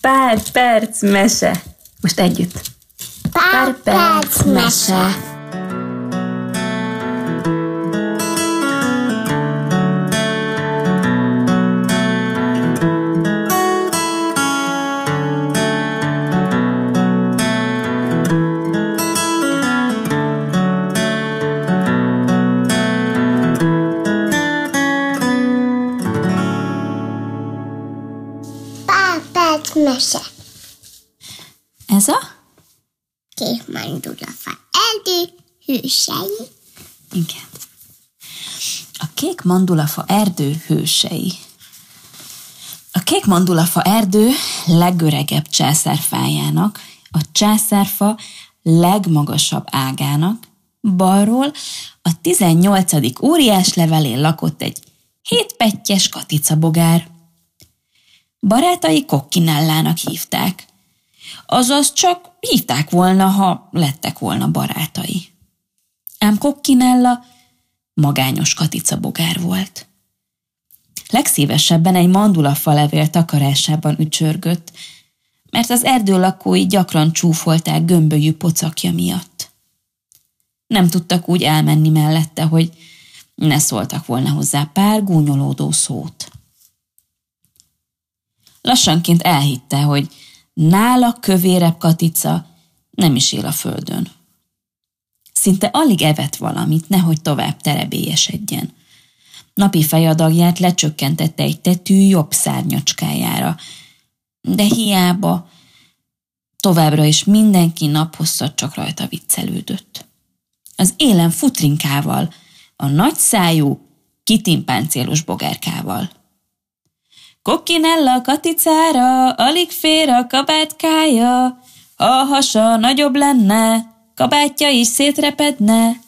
Pár perc mese. Most együtt. Pár perc mese. Pár erdő hősei. Igen. A kék mandulafa erdő hősei. A kék mandulafa erdő legöregebb császárfájának, a császárfa legmagasabb ágának, balról a 18. óriás levelén lakott egy hétpettyes katicabogár. Barátai Kokkinellának hívták. Azaz csak hívták volna, ha lettek volna barátai. Ám Kokkinella magányos katicabogár volt. Legszívesebben egy mandulafa levél takarásában ücsörgött, mert az erdő lakói gyakran csúfolták gömbölyű pocakja miatt. Nem tudtak úgy elmenni mellette, hogy ne szóltak volna hozzá pár gúnyolódó szót. Lassanként elhitte, hogy nála kövérebb katica nem is él a földön. Szinte alig evett valamit, nehogy tovább terebélyesedjen. Napi fejadagját lecsökkentette egy tetű jobb szárnyacskájára. De hiába, továbbra is mindenki naphosszat csak rajta viccelődött. Az élen futrinkával, a nagyszájú, kitimpáncélos bogárkával. Kokkinella a katicára, alig fér a kabátkája, ha a hasa nagyobb lenne, kabátja is szétrepedne.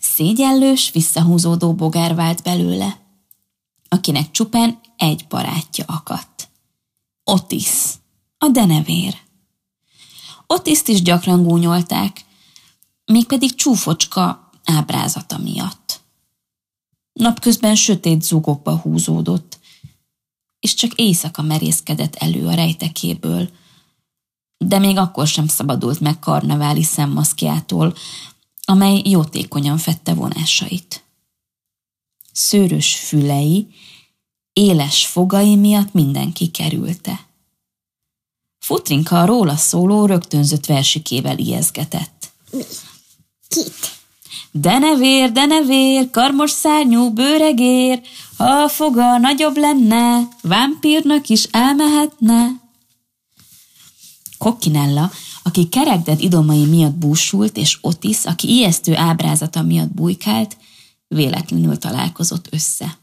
Szégyellős, visszahúzódó bogár vált belőle, akinek csupán egy barátja akadt. Otis, a denevér. Otiszt is gyakran gúnyolták, mégpedig csúfocska ábrázata miatt. Napközben sötét zugokba húzódott, és csak éjszaka merészkedett elő a rejtekéből, de még akkor sem szabadult meg karneváli szemmaszkjától, amely jótékonyan fette vonásait. Szőrös fülei, éles fogai miatt mindenki kerülte. Futrinka a róla szóló rögtönzött versikével ijeszgetett. Kit? Denevér, denevér, karmos szárnyú bőregér, ha a foga nagyobb lenne, vámpírnak is elmehetne. Kokkinella, aki kerekded idomai miatt búsult, és Otis, aki ijesztő ábrázata miatt bujkált, véletlenül találkozott össze.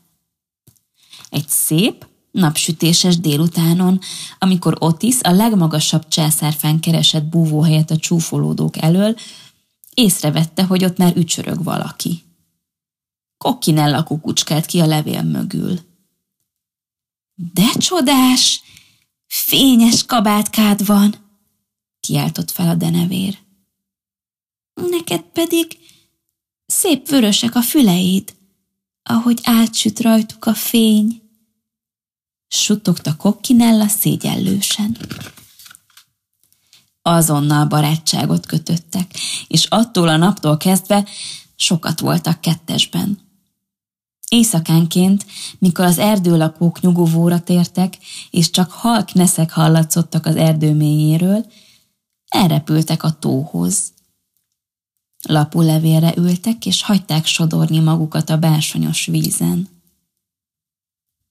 Egy szép, napsütéses délutánon, amikor Otis a legmagasabb császárfán keresett búvóhelyet a csúfolódók elől, észrevette, hogy ott már ücsörög valaki. Kokkinella kukucskált ki a levél mögül. De csodás! Fényes kabátkád van! kiáltott fel a denevér. Neked pedig szép vörösek a füleid, ahogy átsüt rajtuk a fény. Suttogta Kokkinella szégyellősen. Azonnal barátságot kötöttek, és attól a naptól kezdve sokat voltak kettesben. Éjszakánként, mikor az erdőlakók nyugovóra tértek, és csak halk neszek hallatszottak az erdő mélyéről, elrepültek a tóhoz. Lapulevélre ültek, és hagyták sodorni magukat a bársonyos vízen.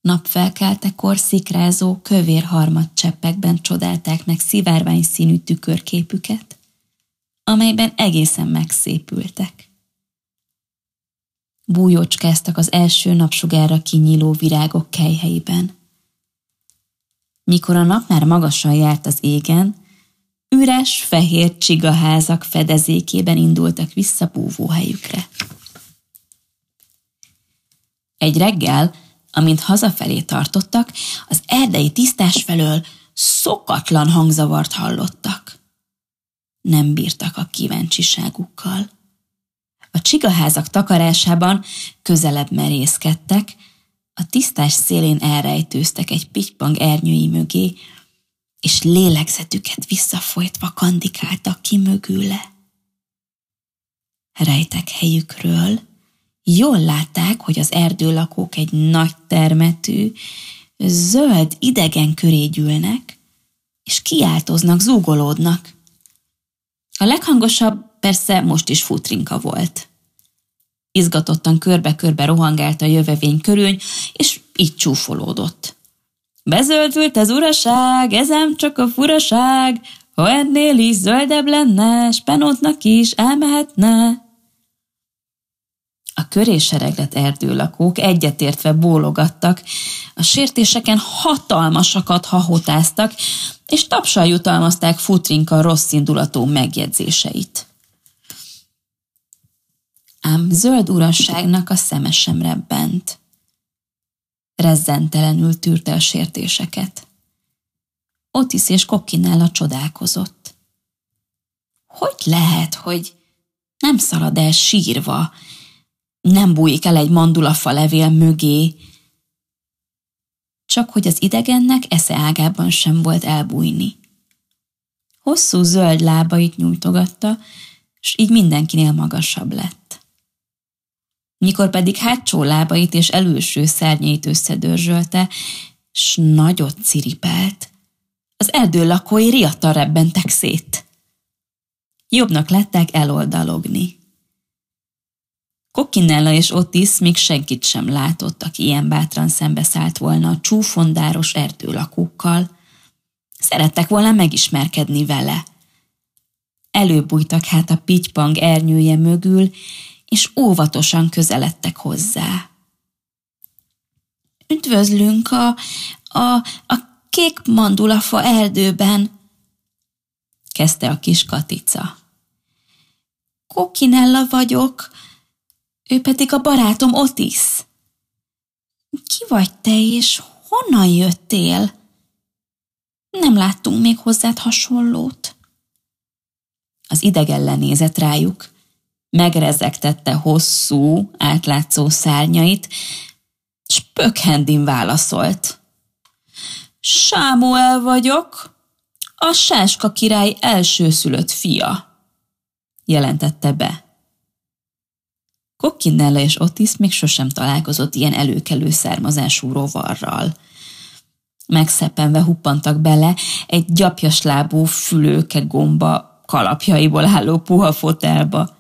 Napfelkeltekor szikrázó, kövér harmadcseppekben csodálták meg szivárvány színű tükörképüket, amelyben egészen megszépültek. Bújócskáztak az első napsugárra kinyíló virágok kejheiben. Mikor a nap már magasan járt az égen, üres, fehér csigaházak fedezékében indultak vissza búvóhelyükre. Egy reggel, amint hazafelé tartottak, az erdei tisztás felől szokatlan hangzavart hallottak. Nem bírtak a kíváncsiságukkal. A csigaházak takarásában közelebb merészkedtek, A tisztás szélén elrejtőztek egy pitypang ernyői mögé, és lélegzetüket visszafolytva kandikáltak ki mögüle. Rejtek helyükről, jól látták, hogy az erdőlakók egy nagy termetű, zöld idegen köré gyűlnek, és kiáltoznak, zúgolódnak. A leghangosabb persze most is futrinka volt. Izgatottan körbe-körbe rohangált a jövevény körül, és így csúfolódott. Bezöldült az uraság, ezem csak a furaság, ha ennél is zöldebb lenne, Spenótnak is elmehetne. A köréssereglet erdőlakók egyetértve bólogattak, a sértéseken hatalmasakat hahotáztak, és tapsal jutalmazták Futrinka rossz indulatú megjegyzéseit. Ám zöld urasságnak a szeme sem rebbent. Rezzentelenül tűrte a sértéseket. Otis és Kokkinella csodálkozott. Hogy lehet, hogy nem szalad el sírva, nem bújik el egy mandulafa levél mögé, csak hogy az idegennek esze ágában sem volt elbújni. Hosszú zöld lábait nyújtogatta, s így mindenkinél magasabb lett. Mikor pedig hátsó lábait és előső szárnyait összedörzsölte, s nagyot ciripelt, az erdő lakói riadtan rebbentek szét. Jobbnak lettek eloldalogni. Kokkinella és Otis még senkit sem látott, aki ilyen bátran szembeszállt volna a csúfondáros erdőlakókkal. Szerettek volna megismerkedni vele. Előbújtak hát a pitypang ernyője mögül, és óvatosan közeledtek hozzá. Üdvözlünk a, a, a kék mandulafa erdőben, kezdte a kis Katica. Kokinella vagyok, ő pedig a barátom Otis. Ki vagy te, és honnan jöttél? Nem láttunk még hozzád hasonlót. Az idegen lenézett rájuk, megrezegtette hosszú, átlátszó szárnyait, s Pökhendin válaszolt. Sámuel vagyok, a Sáska király elsőszülött fia, jelentette be. Kokkinella és Otis még sosem találkozott ilyen előkelő származású rovarral. Megszeppenve huppantak bele egy gyapjas lábú fülőke gomba kalapjaiból álló puha fotelba.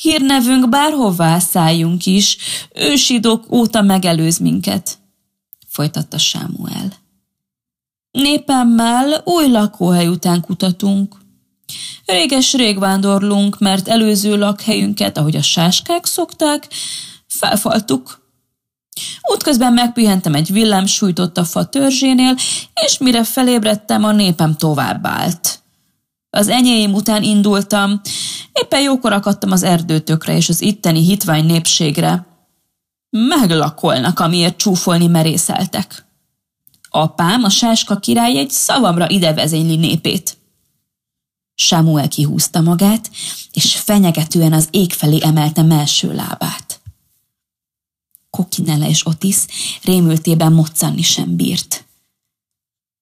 Hírnevünk bárhová szálljunk is, ősidók óta megelőz minket, folytatta Sámuel. Népemmel új lakóhely után kutatunk. Réges-rég vándorlunk, mert előző lakhelyünket, ahogy a sáskák szokták, felfaltuk. Útközben megpihentem egy villám sújtott a fa törzsénél, és mire felébredtem, a népem továbbált. Az enyéim után indultam, éppen jókor akadtam az erdőtökre és az itteni hitvány népségre. Meglakolnak, amiért csúfolni merészeltek. Apám, a sáska király egy szavamra idevezényli népét. Samuel kihúzta magát, és fenyegetően az ég felé emelte melső lábát. Kokinella és Otis rémültében moccanni sem bírt.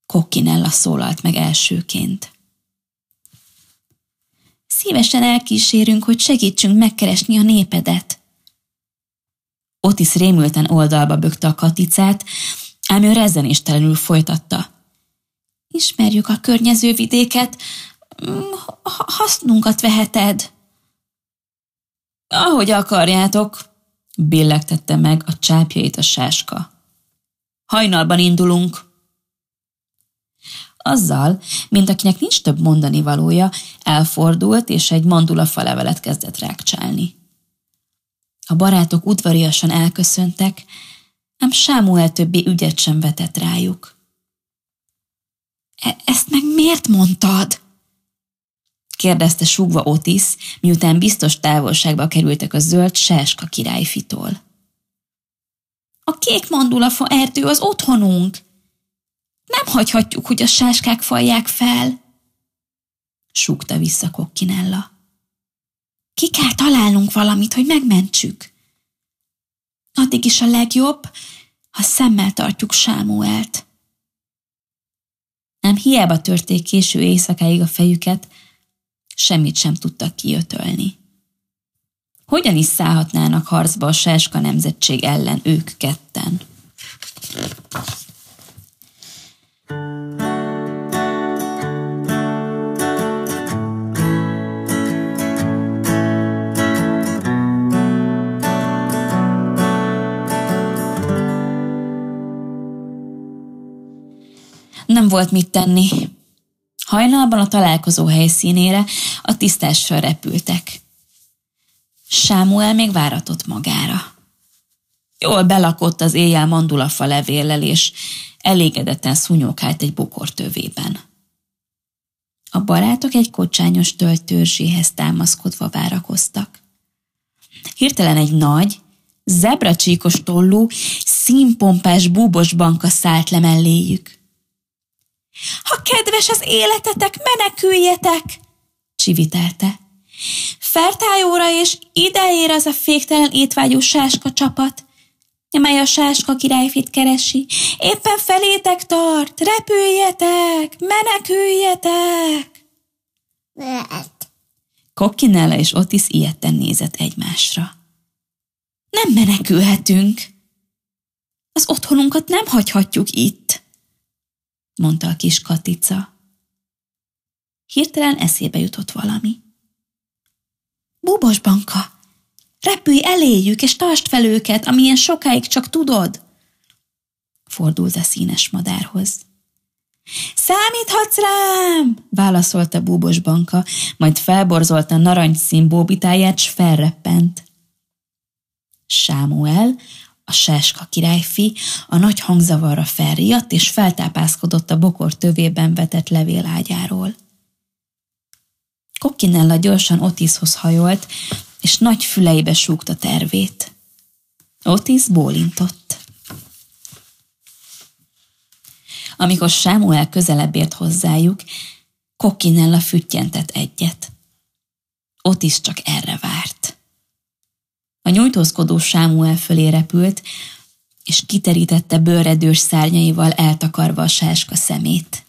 Kokinella szólalt meg elsőként. Szívesen elkísérünk, hogy segítsünk megkeresni a népedet. Otis rémülten oldalba bökte a katicát, ám ő rezzenéstelenül folytatta. Ismerjük a környező vidéket, hasznunkat veheted. Ahogy akarjátok, billegtette meg a csápjait a sáska. Hajnalban indulunk. Azzal, mint akinek nincs több mondani valója, elfordult, és egy mandula falevelet kezdett rákcsálni. A barátok udvariasan elköszöntek, ám Sámuel többé ügyet sem vetett rájuk. E- ezt meg miért mondtad? Kérdezte súgva Otis, miután biztos távolságba kerültek a zöld sáska királyfitól. A kék mandulafa erdő az otthonunk. Nem hagyhatjuk, hogy a sáskák falják fel, súgta vissza Kokkinella. Ki kell találnunk valamit, hogy megmentsük. Addig is a legjobb, ha szemmel tartjuk Sámuelt. Nem hiába törték késő éjszakáig a fejüket, semmit sem tudtak kiötölni. Hogyan is szállhatnának harcba a Sáska nemzetség ellen ők ketten? Nem volt mit tenni. Hajnalban a találkozó helyszínére a tisztásra repültek. Sámuel még váratott magára. Jól belakott az éjjel mandulafa levéllel, és elégedetten szúnyókált egy bokortövében. A barátok egy kocsányos töltőrzséhez támaszkodva várakoztak. Hirtelen egy nagy, zebracsíkos tollú, színpompás búbos banka szállt le melléjük. Ha kedves az életetek, meneküljetek! csivitelte. Fertájóra és ideér az a féktelen étvágyú sáska csapat, mely a sáska királyfit keresi. Éppen felétek tart, repüljetek, meneküljetek! Kokkinella és Otis ilyetten nézett egymásra. Nem menekülhetünk. Az otthonunkat nem hagyhatjuk itt mondta a kis Katica. Hirtelen eszébe jutott valami. Búbos banka, repülj eléjük, és tartsd fel őket, amilyen sokáig csak tudod, fordult a színes madárhoz. Számíthatsz rám, válaszolta búbos banka, majd felborzolta narancsszín bóbitáját, s felreppent. Sámuel a sáska királyfi a nagy hangzavarra felriadt, és feltápászkodott a bokor tövében vetett levélágyáról. Kokkinella gyorsan Otishoz hajolt, és nagy füleibe súgta tervét. Otis bólintott. Amikor Sámuel közelebb ért hozzájuk, Kokkinella füttyentett egyet. Otis csak erre várt. A nyújtózkodó Sámuel fölé repült, és kiterítette bőredős szárnyaival eltakarva a sáska szemét.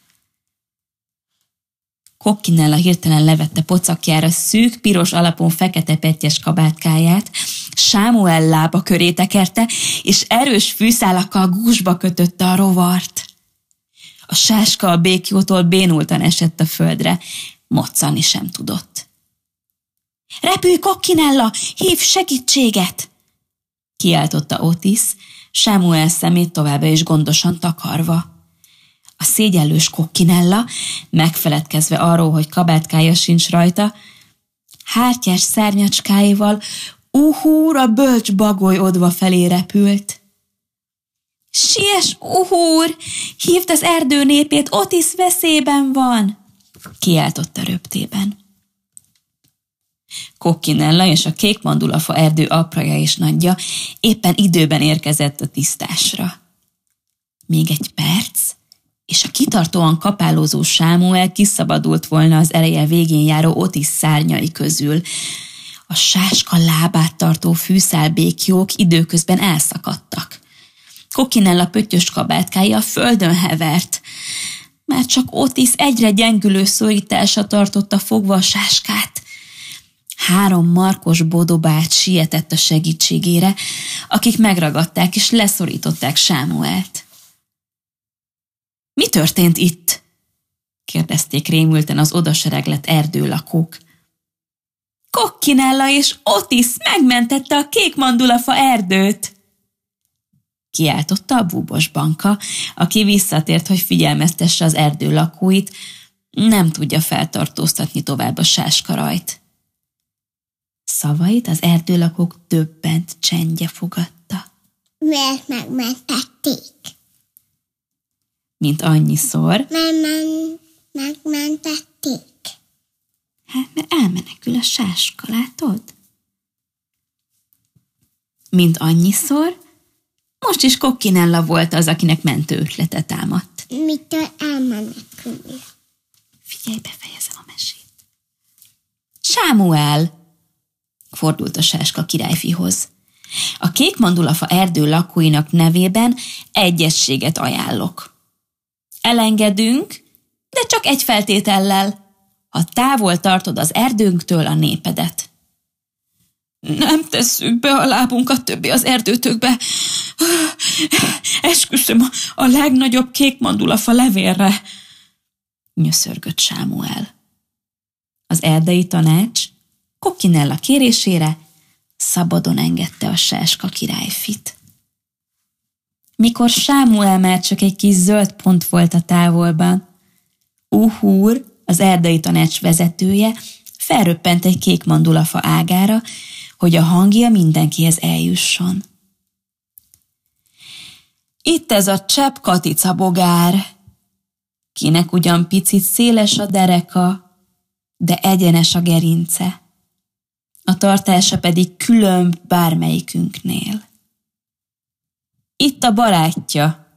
Kokkinella hirtelen levette pocakjára szűk, piros alapon fekete pettyes kabátkáját, Sámuel lába köré tekerte, és erős fűszálakkal gúzsba kötötte a rovart. A sáska a békjótól bénultan esett a földre, moccani sem tudott. Repülj, Kokkinella, hív segítséget! Kiáltotta Otis, Sámuel szemét továbbá is gondosan takarva. A szégyellős Kokkinella, megfeledkezve arról, hogy kabátkája sincs rajta, hártyás szárnyacskáival uhúr a bölcs bagoly odva felé repült. Siess, uhúr! Hívd az erdő népét, Otis veszélyben van! Kiáltotta röptében. Kokkinella és a kék mandulafa erdő apraja és nagyja éppen időben érkezett a tisztásra. Még egy perc, és a kitartóan kapálózó Sámuel kiszabadult volna az ereje végén járó Otis szárnyai közül. A sáska lábát tartó fűszálbékjók időközben elszakadtak. Kokinella pöttyös kabátkája a földön hevert. Már csak Otis egyre gyengülő szorítása tartotta fogva a sáskát. Három markos bodobát sietett a segítségére, akik megragadták és leszorították Sámuelt. Mi történt itt? kérdezték rémülten az odasereglett erdőlakók. Kokkinella és Otis megmentette a kék mandulafa erdőt! Kiáltotta a búbos banka, aki visszatért, hogy figyelmeztesse az erdő lakóit, nem tudja feltartóztatni tovább a sáskarajt. Szavait az erdőlakók döbbent csendje fogadta. Mert megmentették. Mint annyiszor, Mert men- megmentették. hát mert elmenekül a sáska, látod? Mint annyiszor, most is Kokkinella volt az, akinek mentő ötlete támadt. Mitől elmenekül? Figyelj, befejezem a mesét. Sámuel! Fordult a sáska királyfihoz. A kék mandulafa erdő lakóinak nevében egyességet ajánlok. Elengedünk, de csak egy feltétellel, ha távol tartod az erdőnktől a népedet. Nem tesszük be a lábunkat többé az erdőtökbe. Esküszöm a legnagyobb kék mandulafa levélre, nyöszörgött Sámuel. Az erdei tanács Kokinella kérésére szabadon engedte a sáska királyfit. Mikor Sámuel már csak egy kis zöld pont volt a távolban, Uhúr, az erdei tanács vezetője, felröppent egy kék mandulafa ágára, hogy a hangja mindenkihez eljusson. Itt ez a csepp katica bogár, kinek ugyan picit széles a dereka, de egyenes a gerince. A tartása pedig különb bármelyikünknél. Itt a barátja,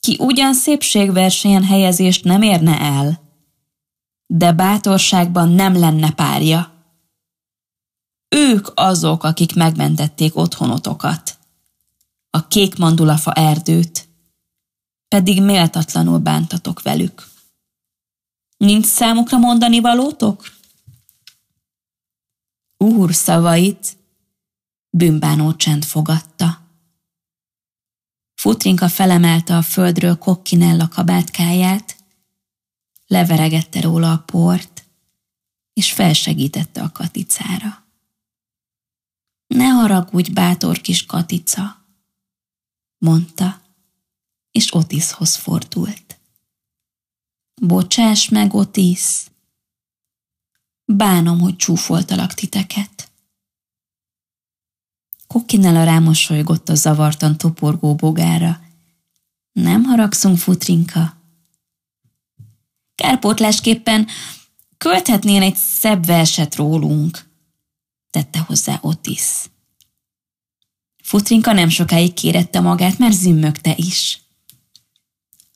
ki ugyan szépségversenyen helyezést nem érne el, de bátorságban nem lenne párja. Ők azok, akik megmentették otthonotokat. A kék mandulafa erdőt, pedig méltatlanul bántatok velük. Nincs számukra mondani valótok? Úr szavait bűnbánó csend fogadta. Futrinka felemelte a földről kokkinella kabátkáját, leveregette róla a port, és felsegítette a katicára. Ne haragudj, bátor kis katica, mondta, és Otishoz fordult. Bocsáss meg, Otis! Bánom, hogy csúfoltalak titeket. Kokkinella rámosolygott a zavartan toporgó bogára. Nem haragszunk, futrinka? Kárpótlásképpen költhetnén egy szebb verset rólunk, tette hozzá Otis. Futrinka nem sokáig kérette magát, mert zümmögte is.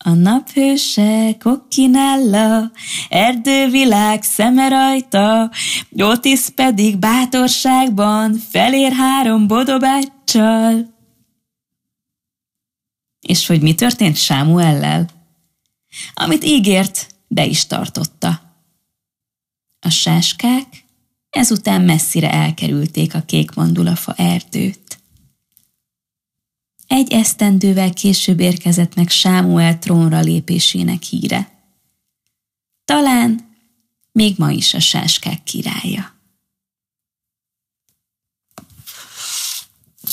A naphőse, kokkinella, erdővilág szeme rajta, Otis pedig bátorságban felér három bodobáccsal. És hogy mi történt Sámuellel? Amit ígért, be is tartotta. A sáskák ezután messzire elkerülték a kék mandulafa erdőt. Egy esztendővel később érkezett meg Sámuel trónra lépésének híre. Talán még ma is a sáskák királya.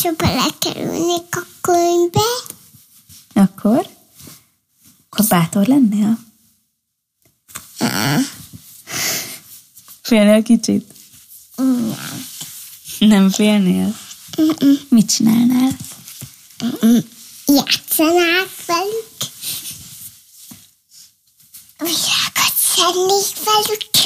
Ha belekerülnék a könyvbe, Akkor? Akkor bátor lennél? Félnél kicsit? Nem félnél? Mit csinálnál? Jackson Falk. Mira, I sei Dank, Falk.